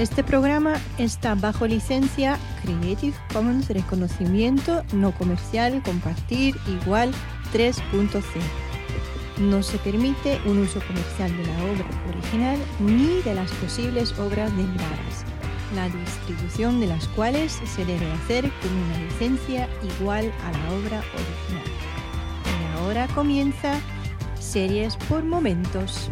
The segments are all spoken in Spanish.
Este programa está bajo licencia Creative Commons Reconocimiento No Comercial Compartir Igual 3.0. No se permite un uso comercial de la obra original ni de las posibles obras derivadas, la distribución de las cuales se debe hacer con una licencia igual a la obra original. Y ahora comienza Series por Momentos.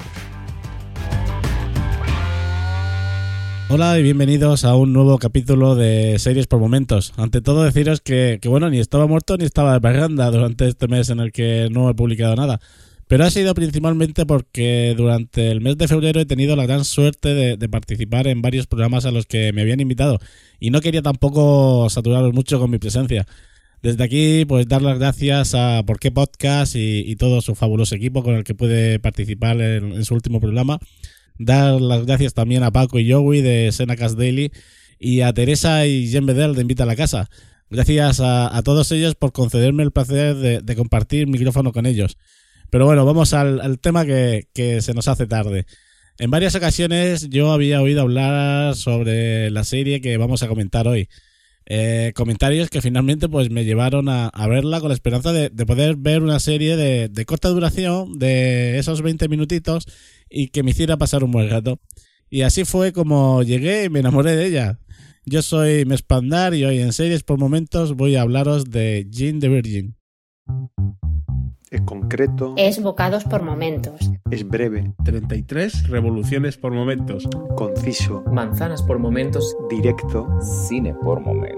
Hola y bienvenidos a un nuevo capítulo de Series por Momentos. Ante todo deciros que, bueno, ni estaba muerto ni estaba de parranda durante este mes en el que no he publicado nada. Pero ha sido principalmente porque durante el mes de febrero he tenido la gran suerte de, participar en varios programas a los que me habían invitado y no quería tampoco saturaros mucho con mi presencia. Desde aquí, pues dar las gracias a Por qué Podcast y, y todo su fabuloso equipo con el que pude participar en su último programa. Dar las gracias también a Paco y Joey de Senacast Daily y a Teresa y Jen Bedell de Invita a la Casa. Gracias a, a todos ellos por concederme el placer de, compartir micrófono con ellos. Pero bueno, vamos al, tema que, se nos hace tarde. En varias ocasiones yo había oído hablar sobre la serie que vamos a comentar hoy. Eh, comentarios que finalmente pues me llevaron a, a verla con la esperanza de, de poder ver una serie de, de, corta duración, de esos 20 minutitos, y que me hiciera pasar un buen rato. Y así fue como llegué y me enamoré de ella. Yo soy Mespandar y hoy en series por momentos voy a hablaros de Jean the Virgin. Es concreto. Es bocados por momentos. Es breve. 33 revoluciones por momentos. Conciso. Manzanas por momentos. Directo. Cine por momentos.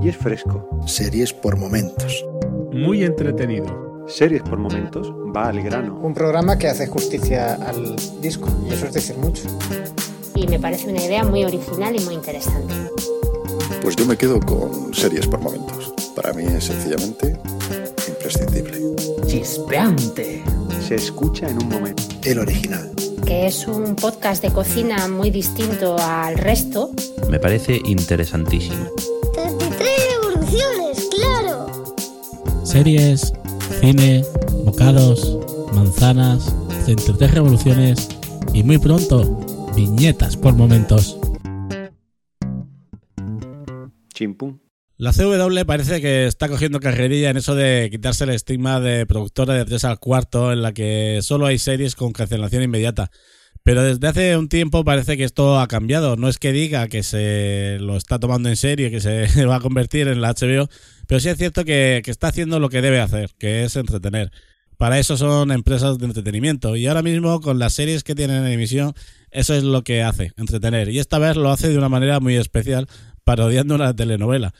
Y es fresco. Series por momentos. Muy entretenido. Series por momentos va al grano. Un programa que hace justicia al disco, y eso es decir mucho. Y me parece una idea muy original y muy interesante. Pues yo me quedo con series por momentos. Para mí es sencillamente imprescindible. Chispeante. Se escucha en un momento. El original. Que es un podcast de cocina muy distinto al resto. Me parece interesantísimo. Series, cine, bocados, manzanas, 33 revoluciones y muy pronto, viñetas por momentos. Chimpum. La CW parece que está cogiendo carrerilla en eso de quitarse el estigma de productora de 3 al cuarto en la que solo hay series con cancelación inmediata. Pero desde hace un tiempo parece que esto ha cambiado. No es que diga que se lo está tomando en serio que se va a convertir en la HBO, pero sí es cierto que está haciendo lo que debe hacer, que es entretener. Para eso son empresas de entretenimiento. Y ahora mismo, con las series que tienen en emisión, eso es lo que hace, entretener. Y esta vez lo hace de una manera muy especial, parodiando una telenovela.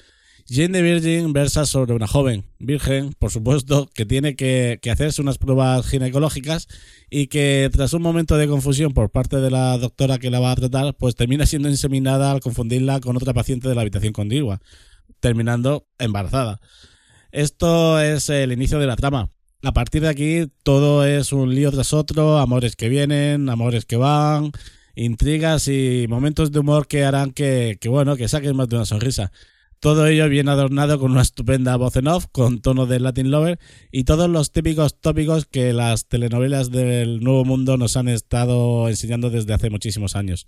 Jane the Virgin versa sobre una joven, virgen, por supuesto, que tiene que, hacerse unas pruebas ginecológicas y que tras un momento de confusión por parte de la doctora que la va a tratar, pues termina siendo inseminada al confundirla con otra paciente de la habitación contigua, terminando embarazada. Esto es el inicio de la trama. A partir de aquí todo es un lío tras otro, amores que vienen, amores que van, intrigas y momentos de humor que harán que, que bueno, que saquen más de una sonrisa. Todo ello bien adornado con una estupenda voz en off, con tono de Latin Lover y todos los típicos tópicos que las telenovelas del Nuevo Mundo nos han estado enseñando desde hace muchísimos años.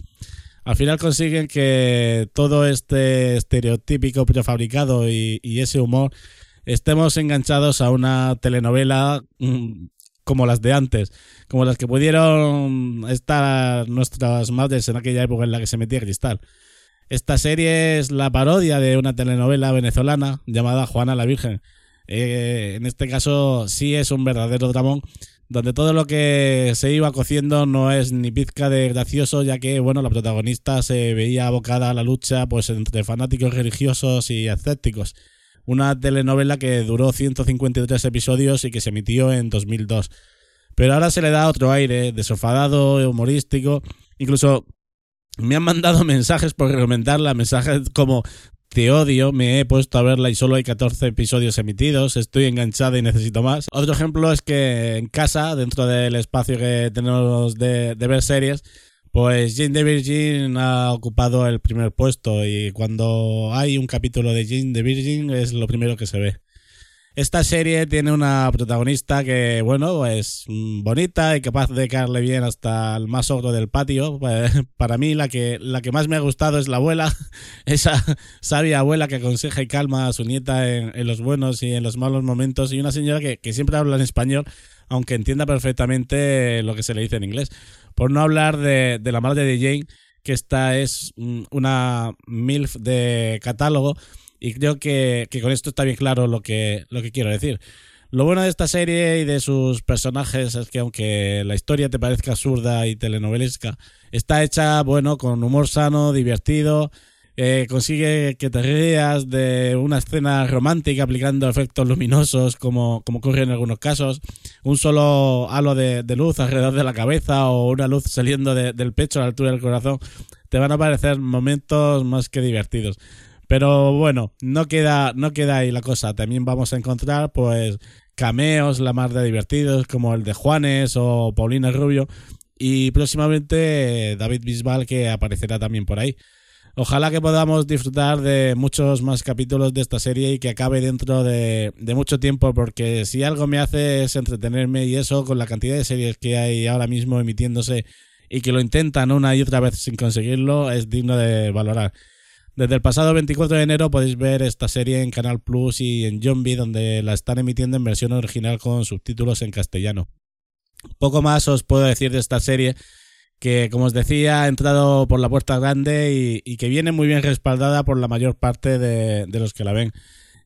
Al final consiguen que todo este estereotípico prefabricado y, y ese humor estemos enganchados a una telenovela mmm, como las de antes, como las que pudieron estar nuestras madres en aquella época en la que se metía cristal. Esta serie es la parodia de una telenovela venezolana llamada Juana la Virgen. Eh, en este caso sí es un verdadero dramón donde todo lo que se iba cociendo no es ni pizca de gracioso, ya que bueno, la protagonista se veía abocada a la lucha pues entre fanáticos religiosos y escépticos. una telenovela que duró 153 episodios y que se emitió en 2002. Pero ahora se le da otro aire, desofadado, humorístico. Incluso me han mandado mensajes por recomendarla, mensajes como te odio, me he puesto a verla y solo hay 14 episodios emitidos, estoy enganchada y necesito más. Otro ejemplo es que en casa, dentro del espacio que tenemos de, de ver series, pues Jane the Virgin ha ocupado el primer puesto y cuando hay un capítulo de Jane the Virgin es lo primero que se ve. Esta serie tiene una protagonista que, bueno, es bonita y capaz de caerle bien hasta el más ogro del patio. Para mí, la que, la que más me ha gustado es la abuela, esa sabia abuela que aconseja y calma a su nieta en, los buenos y en los malos momentos, y una señora que, que siempre habla en español, aunque entienda perfectamente lo que se le dice en inglés. Por no hablar de, de la madre de Jane, que esta es una MILF de catálogo y creo que, con esto está bien claro lo que, lo que quiero decir. Lo bueno de esta serie y de sus personajes es que aunque la historia te parezca absurda y telenovelesca, está hecha, bueno, con humor sano, divertido, eh, consigue que te rías de una escena romántica aplicando efectos luminosos como, como ocurre en algunos casos, un solo halo de, luz alrededor de la cabeza o una luz saliendo del pecho a la altura del corazón, te van a parecer momentos más que divertidos. Pero bueno, no queda, no queda ahí la cosa. También vamos a encontrar, pues, cameos la más de divertidos, como el de Juanes o Paulina Rubio. Y próximamente David Bisbal, que aparecerá también por ahí. Ojalá que podamos disfrutar de muchos más capítulos de esta serie y que acabe dentro de, de, mucho tiempo, porque si algo me hace es entretenerme y eso con la cantidad de series que hay ahora mismo emitiéndose y que lo intentan una y otra vez sin conseguirlo, es digno de valorar. Desde el pasado 24 de enero podéis ver esta serie en Canal Plus y en Zombie, donde la están emitiendo en versión original con subtítulos en castellano. Poco más os puedo decir de esta serie, que como os decía ha entrado por la puerta grande y, que viene muy bien respaldada por la mayor parte de, los que la ven.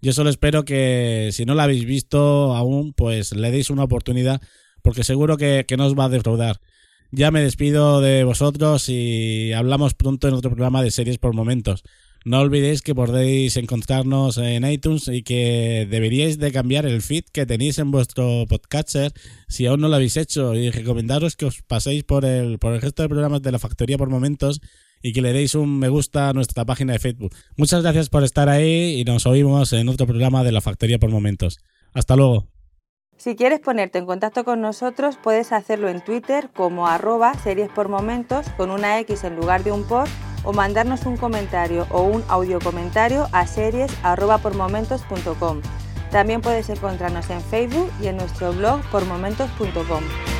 Yo solo espero que si no la habéis visto aún, pues le deis una oportunidad, porque seguro que, que no os va a defraudar. Ya me despido de vosotros y hablamos pronto en otro programa de series por momentos. No olvidéis que podéis encontrarnos en iTunes y que deberíais de cambiar el feed que tenéis en vuestro podcatcher si aún no lo habéis hecho y recomendaros que os paséis por el, por el resto de programas de la Factoría por momentos y que le deis un me gusta a nuestra página de Facebook. Muchas gracias por estar ahí y nos oímos en otro programa de la Factoría por momentos. Hasta luego. Si quieres ponerte en contacto con nosotros, puedes hacerlo en Twitter como arroba series por momentos con una X en lugar de un post o mandarnos un comentario o un audio comentario a series arroba por. También puedes encontrarnos en Facebook y en nuestro blog por momentos.com.